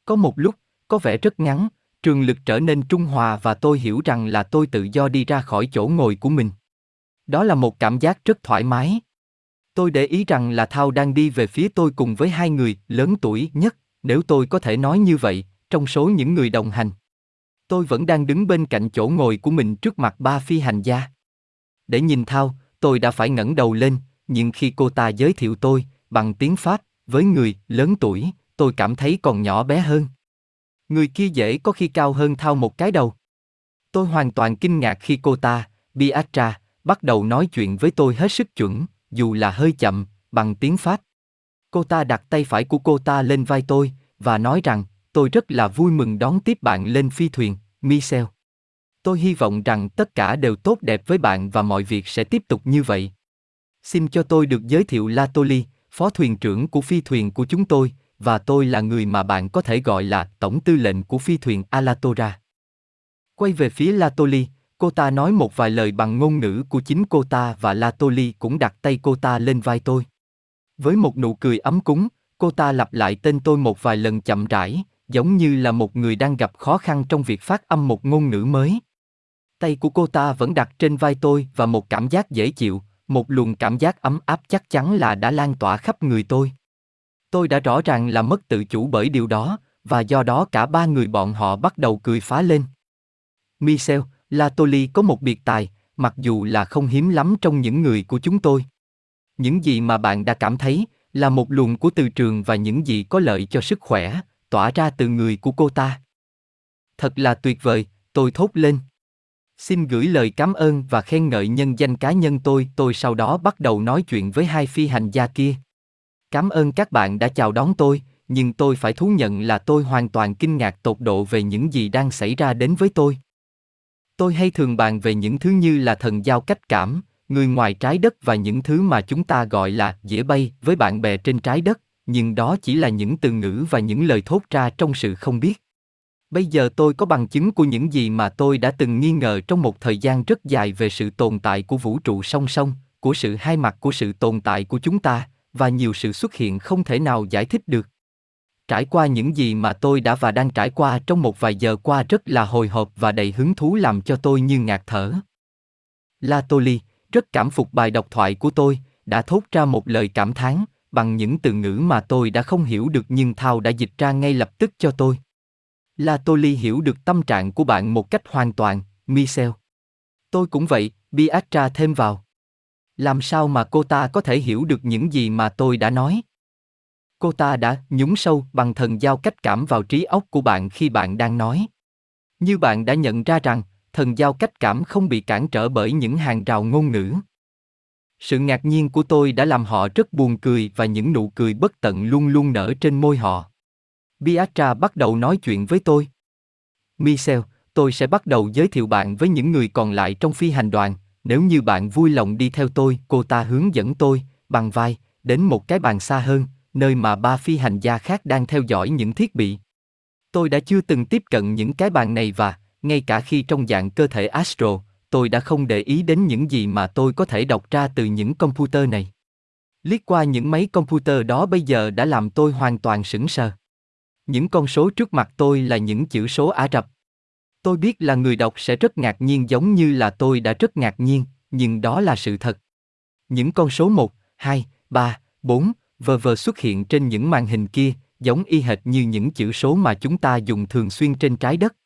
Có một lúc, có vẻ rất ngắn, trường lực trở nên trung hòa và tôi hiểu rằng là tôi tự do đi ra khỏi chỗ ngồi của mình. Đó là một cảm giác rất thoải mái. Tôi để ý rằng là Thao đang đi về phía tôi cùng với hai người lớn tuổi nhất, nếu tôi có thể nói như vậy, trong số những người đồng hành. Tôi vẫn đang đứng bên cạnh chỗ ngồi của mình trước mặt ba phi hành gia. Để nhìn Thao, tôi đã phải ngẩng đầu lên, nhưng khi cô ta giới thiệu tôi, bằng tiếng Pháp, với người lớn tuổi, tôi cảm thấy còn nhỏ bé hơn. Người kia dễ có khi cao hơn Thao một cái đầu. Tôi hoàn toàn kinh ngạc khi cô ta, Biatra, bắt đầu nói chuyện với tôi hết sức chuẩn, dù là hơi chậm, bằng tiếng Pháp. Cô ta đặt tay phải của cô ta lên vai tôi, và nói rằng, tôi rất là vui mừng đón tiếp bạn lên phi thuyền, Michel. Tôi hy vọng rằng tất cả đều tốt đẹp với bạn và mọi việc sẽ tiếp tục như vậy. Xin cho tôi được giới thiệu Latoli, phó thuyền trưởng của phi thuyền của chúng tôi, và tôi là người mà bạn có thể gọi là tổng tư lệnh của phi thuyền Alatora. Quay về phía Latoli, cô ta nói một vài lời bằng ngôn ngữ của chính cô ta và Latoli cũng đặt tay cô ta lên vai tôi. Với một nụ cười ấm cúng, cô ta lặp lại tên tôi một vài lần chậm rãi, giống như là một người đang gặp khó khăn trong việc phát âm một ngôn ngữ mới. Tay của cô ta vẫn đặt trên vai tôi và một cảm giác dễ chịu, một luồng cảm giác ấm áp chắc chắn là đã lan tỏa khắp người tôi. Tôi đã rõ ràng là mất tự chủ bởi điều đó, và do đó cả ba người bọn họ bắt đầu cười phá lên. Michel, Latoli có một biệt tài, mặc dù là không hiếm lắm trong những người của chúng tôi. Những gì mà bạn đã cảm thấy là một luồng của từ trường và những gì có lợi cho sức khỏe, tỏa ra từ người của cô ta. Thật là tuyệt vời, tôi thốt lên. Xin gửi lời cảm ơn và khen ngợi nhân danh cá nhân tôi, tôi sau đó bắt đầu nói chuyện với hai phi hành gia kia. Cảm ơn các bạn đã chào đón tôi, nhưng tôi phải thú nhận là tôi hoàn toàn kinh ngạc tột độ về những gì đang xảy ra đến với tôi. Tôi hay thường bàn về những thứ như là thần giao cách cảm, người ngoài trái đất và những thứ mà chúng ta gọi là dễ bay với bạn bè trên trái đất, nhưng đó chỉ là những từ ngữ và những lời thốt ra trong sự không biết. Bây giờ tôi có bằng chứng của những gì mà tôi đã từng nghi ngờ trong một thời gian rất dài về sự tồn tại của vũ trụ song song, của sự hai mặt của sự tồn tại của chúng ta, và nhiều sự xuất hiện không thể nào giải thích được. Trải qua những gì mà tôi đã và đang trải qua trong một vài giờ qua rất là hồi hộp và đầy hứng thú làm cho tôi như ngạt thở. La Toli, rất cảm phục bài độc thoại của tôi, đã thốt ra một lời cảm thán bằng những từ ngữ mà tôi đã không hiểu được nhưng Thao đã dịch ra ngay lập tức cho tôi. La ly hiểu được tâm trạng của bạn một cách hoàn toàn, Michel. Tôi cũng vậy, Biatra thêm vào. Làm sao mà cô ta có thể hiểu được những gì mà tôi đã nói? Cô ta đã nhúng sâu bằng thần giao cách cảm vào trí óc của bạn khi bạn đang nói. Như bạn đã nhận ra rằng, thần giao cách cảm không bị cản trở bởi những hàng rào ngôn ngữ. Sự ngạc nhiên của tôi đã làm họ rất buồn cười và những nụ cười bất tận luôn luôn nở trên môi họ. Biatra bắt đầu nói chuyện với tôi. Michel, tôi sẽ bắt đầu giới thiệu bạn với những người còn lại trong phi hành đoàn, nếu như bạn vui lòng đi theo tôi, cô ta hướng dẫn tôi, bằng vai, đến một cái bàn xa hơn, nơi mà ba phi hành gia khác đang theo dõi những thiết bị. Tôi đã chưa từng tiếp cận những cái bàn này và, ngay cả khi trong dạng cơ thể Astro, tôi đã không để ý đến những gì mà tôi có thể đọc ra từ những computer này. Liếc qua những máy computer đó bây giờ đã làm tôi hoàn toàn sững sờ. Những con số trước mặt tôi là những chữ số Ả Rập. Tôi biết là người đọc sẽ rất ngạc nhiên giống như là tôi đã rất ngạc nhiên, nhưng đó là sự thật. Những con số 1, 2, 3, 4, vờ vờ xuất hiện trên những màn hình kia, giống y hệt như những chữ số mà chúng ta dùng thường xuyên trên trái đất.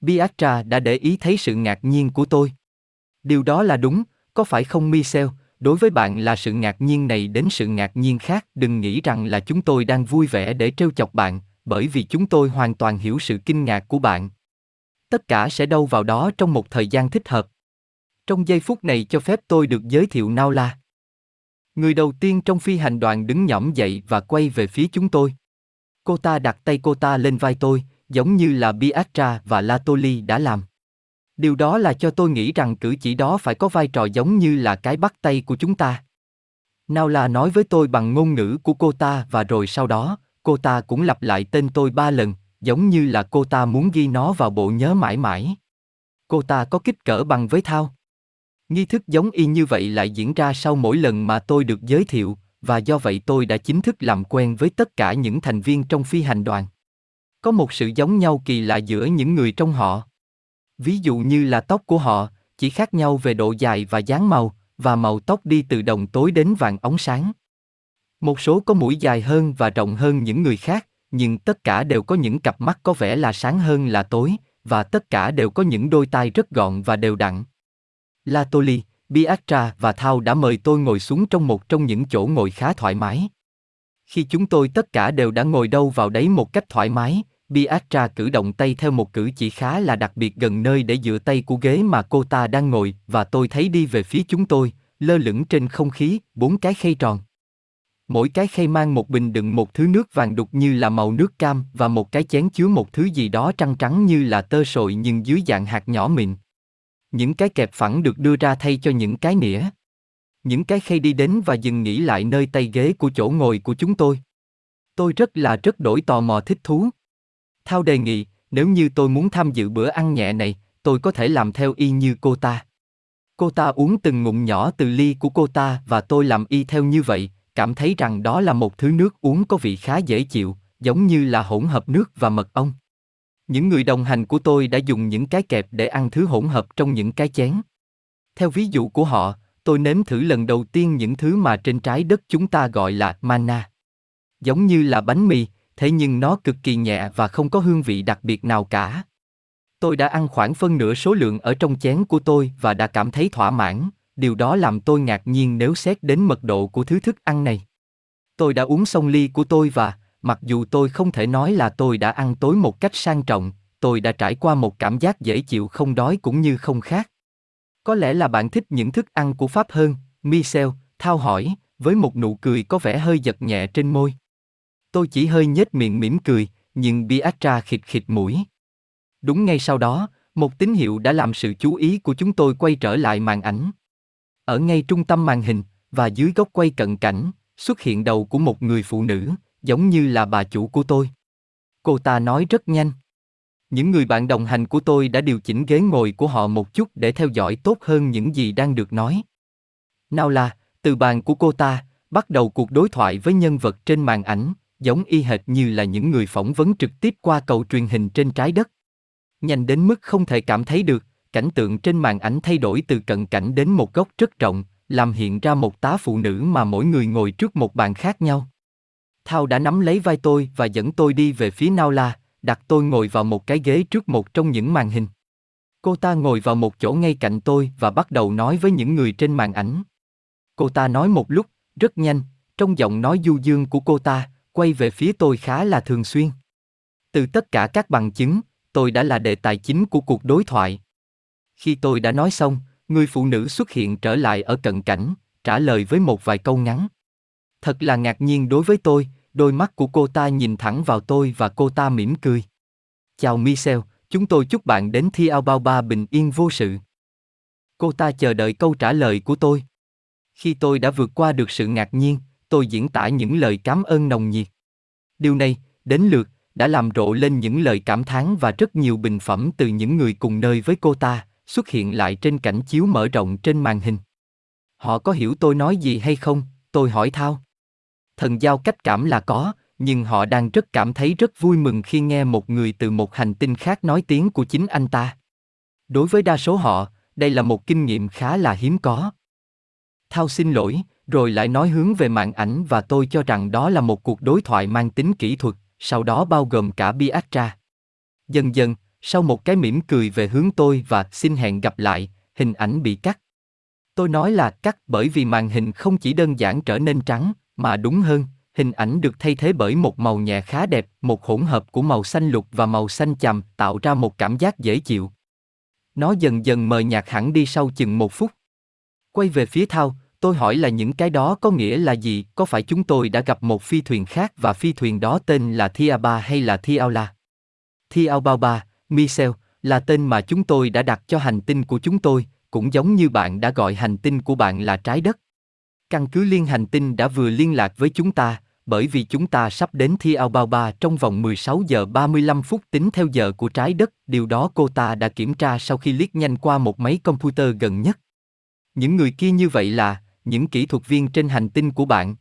Biatra đã để ý thấy sự ngạc nhiên của tôi. Điều đó là đúng, có phải không Michel? Đối với bạn là sự ngạc nhiên này đến sự ngạc nhiên khác, đừng nghĩ rằng là chúng tôi đang vui vẻ để trêu chọc bạn, bởi vì chúng tôi hoàn toàn hiểu sự kinh ngạc của bạn. Tất cả sẽ đâu vào đó trong một thời gian thích hợp. Trong giây phút này cho phép tôi được giới thiệu Naula. Người đầu tiên trong phi hành đoàn đứng nhõm dậy và quay về phía chúng tôi. Cô ta đặt tay cô ta lên vai tôi, giống như là Biatra và Latoli đã làm. Điều đó là cho tôi nghĩ rằng cử chỉ đó phải có vai trò giống như là cái bắt tay của chúng ta. Naula nói với tôi bằng ngôn ngữ của cô ta và rồi sau đó, cô ta cũng lặp lại tên tôi ba lần, giống như là cô ta muốn ghi nó vào bộ nhớ mãi mãi. Cô ta có kích cỡ bằng với thao. Nghi thức giống y như vậy lại diễn ra sau mỗi lần mà tôi được giới thiệu, và do vậy tôi đã chính thức làm quen với tất cả những thành viên trong phi hành đoàn. Có một sự giống nhau kỳ lạ giữa những người trong họ. Ví dụ như là tóc của họ, chỉ khác nhau về độ dài và dáng màu, và màu tóc đi từ đồng tối đến vàng óng sáng. Một số có mũi dài hơn và rộng hơn những người khác, nhưng tất cả đều có những cặp mắt có vẻ là sáng hơn là tối, và tất cả đều có những đôi tai rất gọn và đều đặn. Latoli, Biatra và Thao đã mời tôi ngồi xuống trong một trong những chỗ ngồi khá thoải mái. Khi chúng tôi tất cả đều đã ngồi đâu vào đấy một cách thoải mái, Biatra cử động tay theo một cử chỉ khá là đặc biệt gần nơi để dựa tay của ghế mà cô ta đang ngồi và tôi thấy đi về phía chúng tôi, lơ lửng trên không khí, bốn cái khay tròn. Mỗi cái khay mang một bình đựng một thứ nước vàng đục như là màu nước cam và một cái chén chứa một thứ gì đó trắng trắng như là tơ sội nhưng dưới dạng hạt nhỏ mịn. Những cái kẹp phẳng được đưa ra thay cho những cái nĩa. Những cái khay đi đến và dừng nghỉ lại nơi tay ghế của chỗ ngồi của chúng tôi. Tôi rất là rất đổi tò mò thích thú. Thao đề nghị, nếu như tôi muốn tham dự bữa ăn nhẹ này, tôi có thể làm theo y như cô ta. Cô ta uống từng ngụm nhỏ từ ly của cô ta và tôi làm y theo như vậy, cảm thấy rằng đó là một thứ nước uống có vị khá dễ chịu, giống như là hỗn hợp nước và mật ong. Những người đồng hành của tôi đã dùng những cái kẹp để ăn thứ hỗn hợp trong những cái chén. Theo ví dụ của họ, tôi nếm thử lần đầu tiên những thứ mà trên trái đất chúng ta gọi là mana. Giống như là bánh mì, thế nhưng nó cực kỳ nhẹ và không có hương vị đặc biệt nào cả. Tôi đã ăn khoảng phân nửa số lượng ở trong chén của tôi và đã cảm thấy thỏa mãn, điều đó làm tôi ngạc nhiên nếu xét đến mật độ của thứ thức ăn này. Tôi đã uống xong ly của tôi và, mặc dù tôi không thể nói là tôi đã ăn tối một cách sang trọng, tôi đã trải qua một cảm giác dễ chịu không đói cũng như không khác. Có lẽ là bạn thích những thức ăn của Pháp hơn, Michel, thao hỏi, với một nụ cười có vẻ hơi giật nhẹ trên môi. Tôi chỉ hơi nhếch miệng mỉm cười, nhưng Biatra khịt khịt mũi. Đúng ngay sau đó, một tín hiệu đã làm sự chú ý của chúng tôi quay trở lại màn ảnh. Ở ngay trung tâm màn hình, và dưới góc quay cận cảnh, xuất hiện đầu của một người phụ nữ, giống như là bà chủ của tôi. Cô ta nói rất nhanh. Những người bạn đồng hành của tôi đã điều chỉnh ghế ngồi của họ một chút để theo dõi tốt hơn những gì đang được nói. Nào là, từ bàn của cô ta, bắt đầu cuộc đối thoại với nhân vật trên màn ảnh, giống y hệt như là những người phỏng vấn trực tiếp qua cầu truyền hình trên trái đất. Nhanh đến mức không thể cảm thấy được, cảnh tượng trên màn ảnh thay đổi từ cận cảnh đến một góc rất rộng, làm hiện ra một tá phụ nữ mà mỗi người ngồi trước một bàn khác nhau. Thao đã nắm lấy vai tôi và dẫn tôi đi về phía Naula, đặt tôi ngồi vào một cái ghế trước một trong những màn hình. Cô ta ngồi vào một chỗ ngay cạnh tôi và bắt đầu nói với những người trên màn ảnh. Cô ta nói một lúc, rất nhanh, trong giọng nói du dương của cô ta, quay về phía tôi khá là thường xuyên. Từ tất cả các bằng chứng, tôi đã là đề tài chính của cuộc đối thoại. Khi tôi đã nói xong, người phụ nữ xuất hiện trở lại ở cận cảnh, trả lời với một vài câu ngắn. Thật là ngạc nhiên đối với tôi, đôi mắt của cô ta nhìn thẳng vào tôi và cô ta mỉm cười. Chào Michel, chúng tôi chúc bạn đến thi Ba bình yên vô sự. Cô ta chờ đợi câu trả lời của tôi. Khi tôi đã vượt qua được sự ngạc nhiên, tôi diễn tả những lời cảm ơn nồng nhiệt. Điều này, đến lượt, đã làm rộ lên những lời cảm thán và rất nhiều bình phẩm từ những người cùng nơi với cô ta, xuất hiện lại trên cảnh chiếu mở rộng trên màn hình. Họ có hiểu tôi nói gì hay không? Tôi hỏi thao. Thần giao cách cảm là có, nhưng họ đang rất cảm thấy rất vui mừng khi nghe một người từ một hành tinh khác nói tiếng của chính anh ta. Đối với đa số họ, đây là một kinh nghiệm khá là hiếm có. Thao xin lỗi, rồi lại nói hướng về màn ảnh và tôi cho rằng đó là một cuộc đối thoại mang tính kỹ thuật, sau đó bao gồm cả Biatra. Dần dần, sau một cái mỉm cười về hướng tôi và xin hẹn gặp lại, hình ảnh bị cắt. Tôi nói là cắt bởi vì màn hình không chỉ đơn giản trở nên trắng, mà đúng hơn, hình ảnh được thay thế bởi một màu nhẹ khá đẹp, một hỗn hợp của màu xanh lục và màu xanh chàm tạo ra một cảm giác dễ chịu. Nó dần dần mờ nhạt hẳn đi sau chừng một phút. Quay về phía thao, tôi hỏi là những cái đó có nghĩa là gì, có phải chúng tôi đã gặp một phi thuyền khác và phi thuyền đó tên là Thiaba hay là Thiaula? Thiaobaba, Michel, là tên mà chúng tôi đã đặt cho hành tinh của chúng tôi, cũng giống như bạn đã gọi hành tinh của bạn là trái đất. Căn cứ liên hành tinh đã vừa liên lạc với chúng ta, bởi vì chúng ta sắp đến Thi Albaoba trong vòng 16 giờ 35 phút tính theo giờ của trái đất, điều đó cô ta đã kiểm tra sau khi liếc nhanh qua một máy computer gần nhất. Những người kia như vậy là những kỹ thuật viên trên hành tinh của bạn.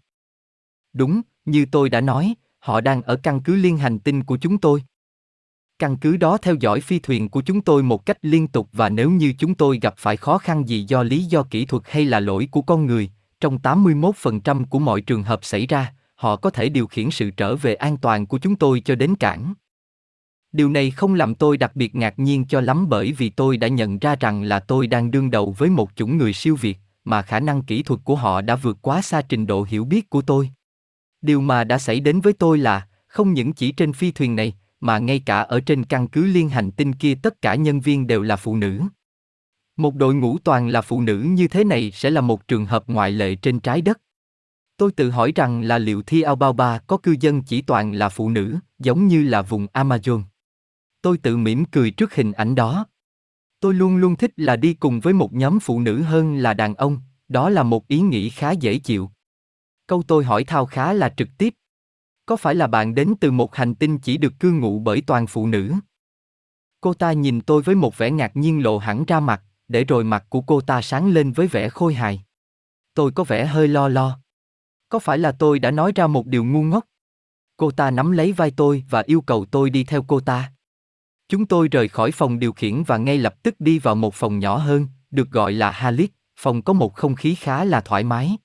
Đúng, như tôi đã nói, họ đang ở căn cứ liên hành tinh của chúng tôi. Căn cứ đó theo dõi phi thuyền của chúng tôi một cách liên tục và nếu như chúng tôi gặp phải khó khăn gì do lý do kỹ thuật hay là lỗi của con người, trong 81% của mọi trường hợp xảy ra, họ có thể điều khiển sự trở về an toàn của chúng tôi cho đến cảng. Điều này không làm tôi đặc biệt ngạc nhiên cho lắm bởi vì tôi đã nhận ra rằng là tôi đang đương đầu với một chủng người siêu việt, mà khả năng kỹ thuật của họ đã vượt quá xa trình độ hiểu biết của tôi. Điều mà đã xảy đến với tôi là, không những chỉ trên phi thuyền này, mà ngay cả ở trên căn cứ liên hành tinh kia tất cả nhân viên đều là phụ nữ. Một đội ngũ toàn là phụ nữ như thế này sẽ là một trường hợp ngoại lệ trên trái đất. Tôi tự hỏi rằng là liệu Thi Albaoba có cư dân chỉ toàn là phụ nữ, giống như là vùng Amazon. Tôi tự mỉm cười trước hình ảnh đó. Tôi luôn luôn thích là đi cùng với một nhóm phụ nữ hơn là đàn ông, đó là một ý nghĩ khá dễ chịu. Câu tôi hỏi thao khá là trực tiếp. Có phải là bạn đến từ một hành tinh chỉ được cư ngụ bởi toàn phụ nữ? Cô ta nhìn tôi với một vẻ ngạc nhiên lộ hẳn ra mặt, để rồi mặt của cô ta sáng lên với vẻ khôi hài. Tôi có vẻ hơi lo lo. Có phải là tôi đã nói ra một điều ngu ngốc? Cô ta nắm lấy vai tôi và yêu cầu tôi đi theo cô ta. Chúng tôi rời khỏi phòng điều khiển và ngay lập tức đi vào một phòng nhỏ hơn, được gọi là Halit, phòng có một không khí khá là thoải mái.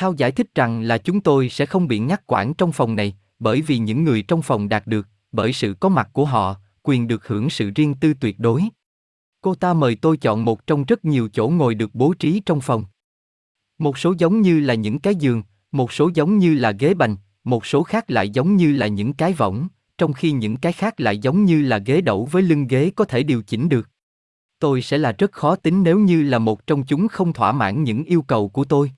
Thao giải thích rằng là chúng tôi sẽ không bị ngắt quãng trong phòng này, bởi vì những người trong phòng đạt được, bởi sự có mặt của họ, quyền được hưởng sự riêng tư tuyệt đối. Cô ta mời tôi chọn một trong rất nhiều chỗ ngồi được bố trí trong phòng. Một số giống như là những cái giường, một số giống như là ghế bành, một số khác lại giống như là những cái võng, trong khi những cái khác lại giống như là ghế đẩu với lưng ghế có thể điều chỉnh được. Tôi sẽ là rất khó tính nếu như là một trong chúng không thỏa mãn những yêu cầu của tôi.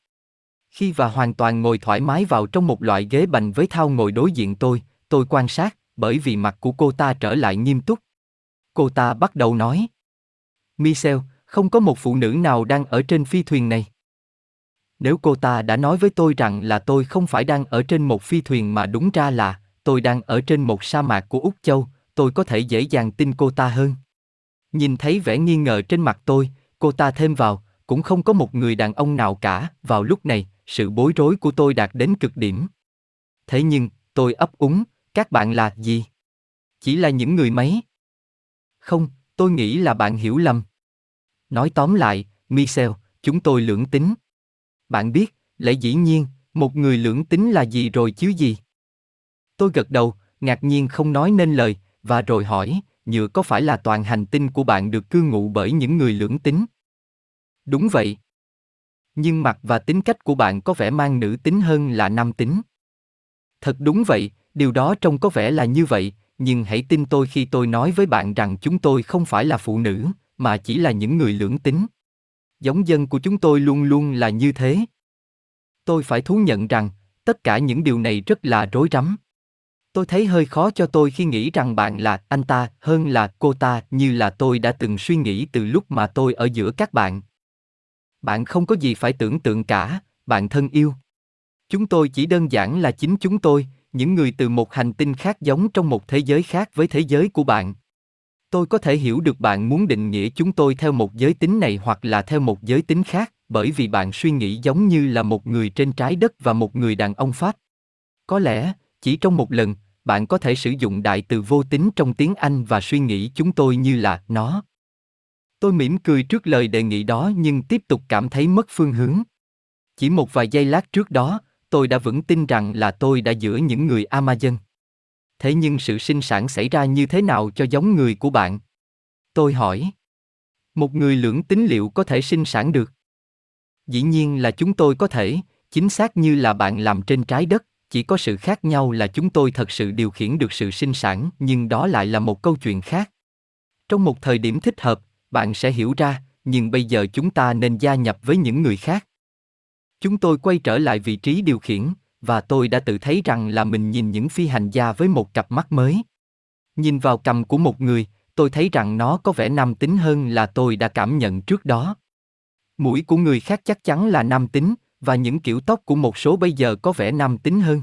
Khi và hoàn toàn ngồi thoải mái vào trong một loại ghế bành với thao ngồi đối diện tôi, tôi quan sát, bởi vì mặt của cô ta trở lại nghiêm túc. Cô ta bắt đầu nói. Michel, không có một phụ nữ nào đang ở trên phi thuyền này. Nếu cô ta đã nói với tôi rằng là tôi không phải đang ở trên một phi thuyền mà đúng ra là tôi đang ở trên một sa mạc của Úc Châu, tôi có thể dễ dàng tin cô ta hơn. Nhìn thấy vẻ nghi ngờ trên mặt tôi, cô ta thêm vào, cũng không có một người đàn ông nào cả, vào lúc này, sự bối rối của tôi đạt đến cực điểm. Thế nhưng, tôi ấp úng, các bạn là gì? Chỉ là những người mấy? Không, tôi nghĩ là bạn hiểu lầm. Nói tóm lại, Michel, chúng tôi lưỡng tính. Bạn biết, lẽ dĩ nhiên, một người lưỡng tính là gì rồi chứ gì? Tôi gật đầu, ngạc nhiên không nói nên lời, và rồi hỏi, nhựa có phải là toàn hành tinh của bạn được cư ngụ bởi những người lưỡng tính? Đúng vậy. Nhưng mặt và tính cách của bạn có vẻ mang nữ tính hơn là nam tính. Thật đúng vậy, điều đó trông có vẻ là như vậy, nhưng hãy tin tôi khi tôi nói với bạn rằng chúng tôi không phải là phụ nữ, mà chỉ là những người lưỡng tính. Giống dân của chúng tôi luôn luôn là như thế. Tôi phải thú nhận rằng, tất cả những điều này rất là rối rắm. Tôi thấy hơi khó cho tôi khi nghĩ rằng bạn là anh ta hơn là cô ta như là tôi đã từng suy nghĩ từ lúc mà tôi ở giữa các bạn. Bạn không có gì phải tưởng tượng cả, bạn thân yêu. Chúng tôi chỉ đơn giản là chính chúng tôi, những người từ một hành tinh khác giống trong một thế giới khác với thế giới của bạn. Tôi có thể hiểu được bạn muốn định nghĩa chúng tôi theo một giới tính này hoặc là theo một giới tính khác, bởi vì bạn suy nghĩ giống như là một người trên trái đất và một người đàn ông Pháp. Có lẽ, chỉ trong một lần, bạn có thể sử dụng đại từ vô tính trong tiếng Anh và suy nghĩ chúng tôi như là nó. Tôi mỉm cười trước lời đề nghị đó nhưng tiếp tục cảm thấy mất phương hướng. Chỉ một vài giây lát trước đó, tôi đã vững tin rằng là tôi đã giữa những người Amazon. Thế nhưng sự sinh sản xảy ra như thế nào cho giống người của bạn? Tôi hỏi. Một người lưỡng tính liệu có thể sinh sản được? Dĩ nhiên là chúng tôi có thể, chính xác như là bạn làm trên trái đất, chỉ có sự khác nhau là chúng tôi thật sự điều khiển được sự sinh sản, nhưng đó lại là một câu chuyện khác. Trong một thời điểm thích hợp, bạn sẽ hiểu ra, nhưng bây giờ chúng ta nên gia nhập với những người khác. Chúng tôi quay trở lại vị trí điều khiển, và tôi đã tự thấy rằng là mình nhìn những phi hành gia với một cặp mắt mới. Nhìn vào cầm của một người, tôi thấy rằng nó có vẻ nam tính hơn là tôi đã cảm nhận trước đó. Mũi của người khác chắc chắn là nam tính, và những kiểu tóc của một số bây giờ có vẻ nam tính hơn.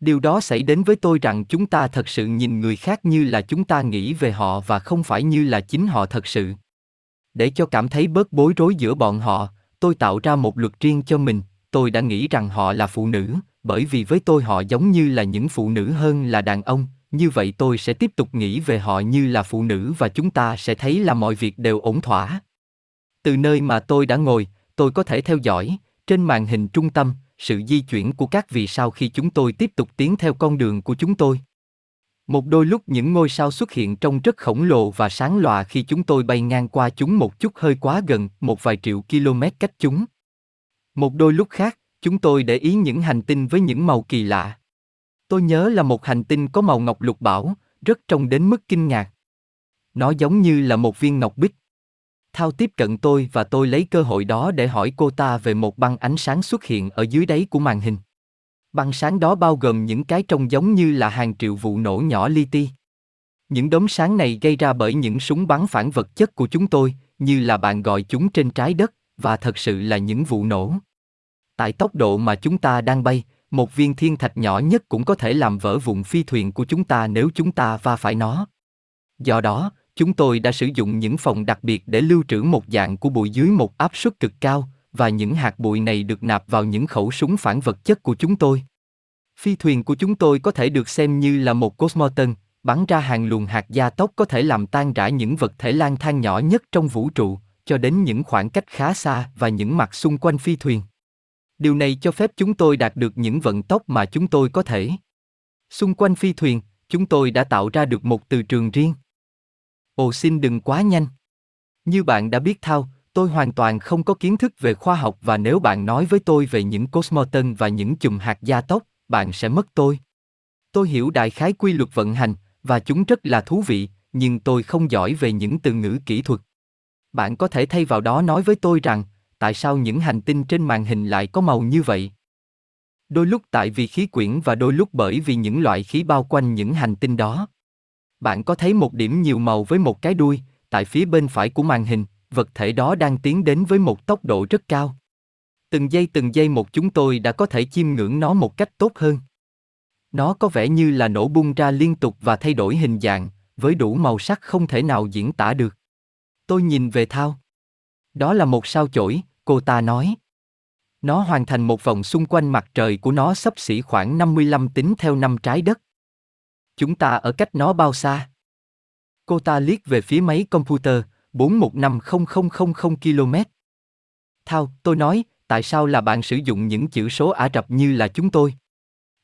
Điều đó xảy đến với tôi rằng chúng ta thật sự nhìn người khác như là chúng ta nghĩ về họ và không phải như là chính họ thật sự. Để cho cảm thấy bớt bối rối giữa bọn họ, tôi tạo ra một luật riêng cho mình, tôi đã nghĩ rằng họ là phụ nữ, bởi vì với tôi họ giống như là những phụ nữ hơn là đàn ông, như vậy tôi sẽ tiếp tục nghĩ về họ như là phụ nữ và chúng ta sẽ thấy là mọi việc đều ổn thỏa. Từ nơi mà tôi đã ngồi, tôi có thể theo dõi, trên màn hình trung tâm, sự di chuyển của các vì sao khi chúng tôi tiếp tục tiến theo con đường của chúng tôi. Một đôi lúc những ngôi sao xuất hiện trông rất khổng lồ và sáng lòa khi chúng tôi bay ngang qua chúng một chút hơi quá gần, một vài triệu km cách chúng. Một đôi lúc khác, chúng tôi để ý những hành tinh với những màu kỳ lạ. Tôi nhớ là một hành tinh có màu ngọc lục bảo, rất trông đến mức kinh ngạc. Nó giống như là một viên ngọc bích. Thao tiếp cận tôi và tôi lấy cơ hội đó để hỏi cô ta về một băng ánh sáng xuất hiện ở dưới đáy của màn hình. Băng sáng đó bao gồm những cái trông giống như là hàng triệu vụ nổ nhỏ li ti. Những đốm sáng này gây ra bởi những súng bắn phản vật chất của chúng tôi, như là bạn gọi chúng trên trái đất, và thật sự là những vụ nổ. Tại tốc độ mà chúng ta đang bay, một viên thiên thạch nhỏ nhất cũng có thể làm vỡ vụn phi thuyền của chúng ta nếu chúng ta va phải nó. Do đó, chúng tôi đã sử dụng những phòng đặc biệt để lưu trữ một dạng của bụi dưới một áp suất cực cao, và những hạt bụi này được nạp vào những khẩu súng phản vật chất của chúng tôi. Phi thuyền của chúng tôi có thể được xem như là một cosmoton, bắn ra hàng luồng hạt gia tốc có thể làm tan rã những vật thể lang thang nhỏ nhất trong vũ trụ, cho đến những khoảng cách khá xa và những mặt xung quanh phi thuyền. Điều này cho phép chúng tôi đạt được những vận tốc mà chúng tôi có thể. Xung quanh phi thuyền, chúng tôi đã tạo ra được một từ trường riêng. Ồ xin đừng quá nhanh. Như bạn đã biết thao, tôi hoàn toàn không có kiến thức về khoa học và nếu bạn nói với tôi về những cosmoton và những chùm hạt gia tốc, bạn sẽ mất tôi. Tôi hiểu đại khái quy luật vận hành, và chúng rất là thú vị, nhưng tôi không giỏi về những từ ngữ kỹ thuật. Bạn có thể thay vào đó nói với tôi rằng, tại sao những hành tinh trên màn hình lại có màu như vậy? Đôi lúc tại vì khí quyển và đôi lúc bởi vì những loại khí bao quanh những hành tinh đó. Bạn có thấy một điểm nhiều màu với một cái đuôi, tại phía bên phải của màn hình, vật thể đó đang tiến đến với một tốc độ rất cao. Từng giây từng giây một chúng tôi đã có thể chiêm ngưỡng nó một cách tốt hơn. Nó có vẻ như là nổ bung ra liên tục và thay đổi hình dạng, với đủ màu sắc không thể nào diễn tả được. Tôi nhìn về thao. Đó là một sao chổi, cô ta nói. Nó hoàn thành một vòng xung quanh mặt trời của nó sấp xỉ khoảng 55 tính theo năm trái đất. Chúng ta ở cách nó bao xa? Cô ta liếc về phía máy computer, 415000 km. Thao, tôi nói, tại sao là bạn sử dụng những chữ số Ả Rập như là chúng tôi?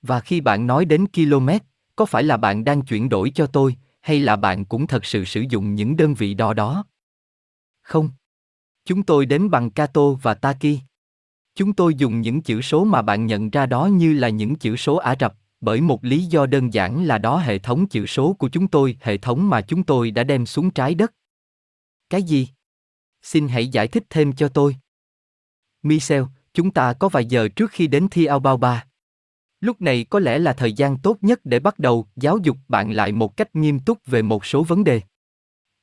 Và khi bạn nói đến km, có phải là bạn đang chuyển đổi cho tôi, hay là bạn cũng thật sự sử dụng những đơn vị đo đó? Không. Chúng tôi đến bằng Kato và Taki. Chúng tôi dùng những chữ số mà bạn nhận ra đó như là những chữ số Ả Rập, bởi một lý do đơn giản là đó hệ thống chữ số của chúng tôi, hệ thống mà chúng tôi đã đem xuống trái đất. Cái gì? Xin hãy giải thích thêm cho tôi. Michel, chúng ta có vài giờ trước khi đến thi ao bao ba. Lúc này có lẽ là thời gian tốt nhất để bắt đầu giáo dục bạn lại một cách nghiêm túc về một số vấn đề.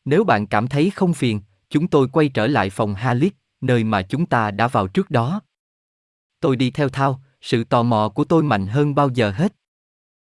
Nếu bạn cảm thấy không phiền, chúng tôi quay trở lại phòng Halit, nơi mà chúng ta đã vào trước đó. Tôi đi theo thao, sự tò mò của tôi mạnh hơn bao giờ hết.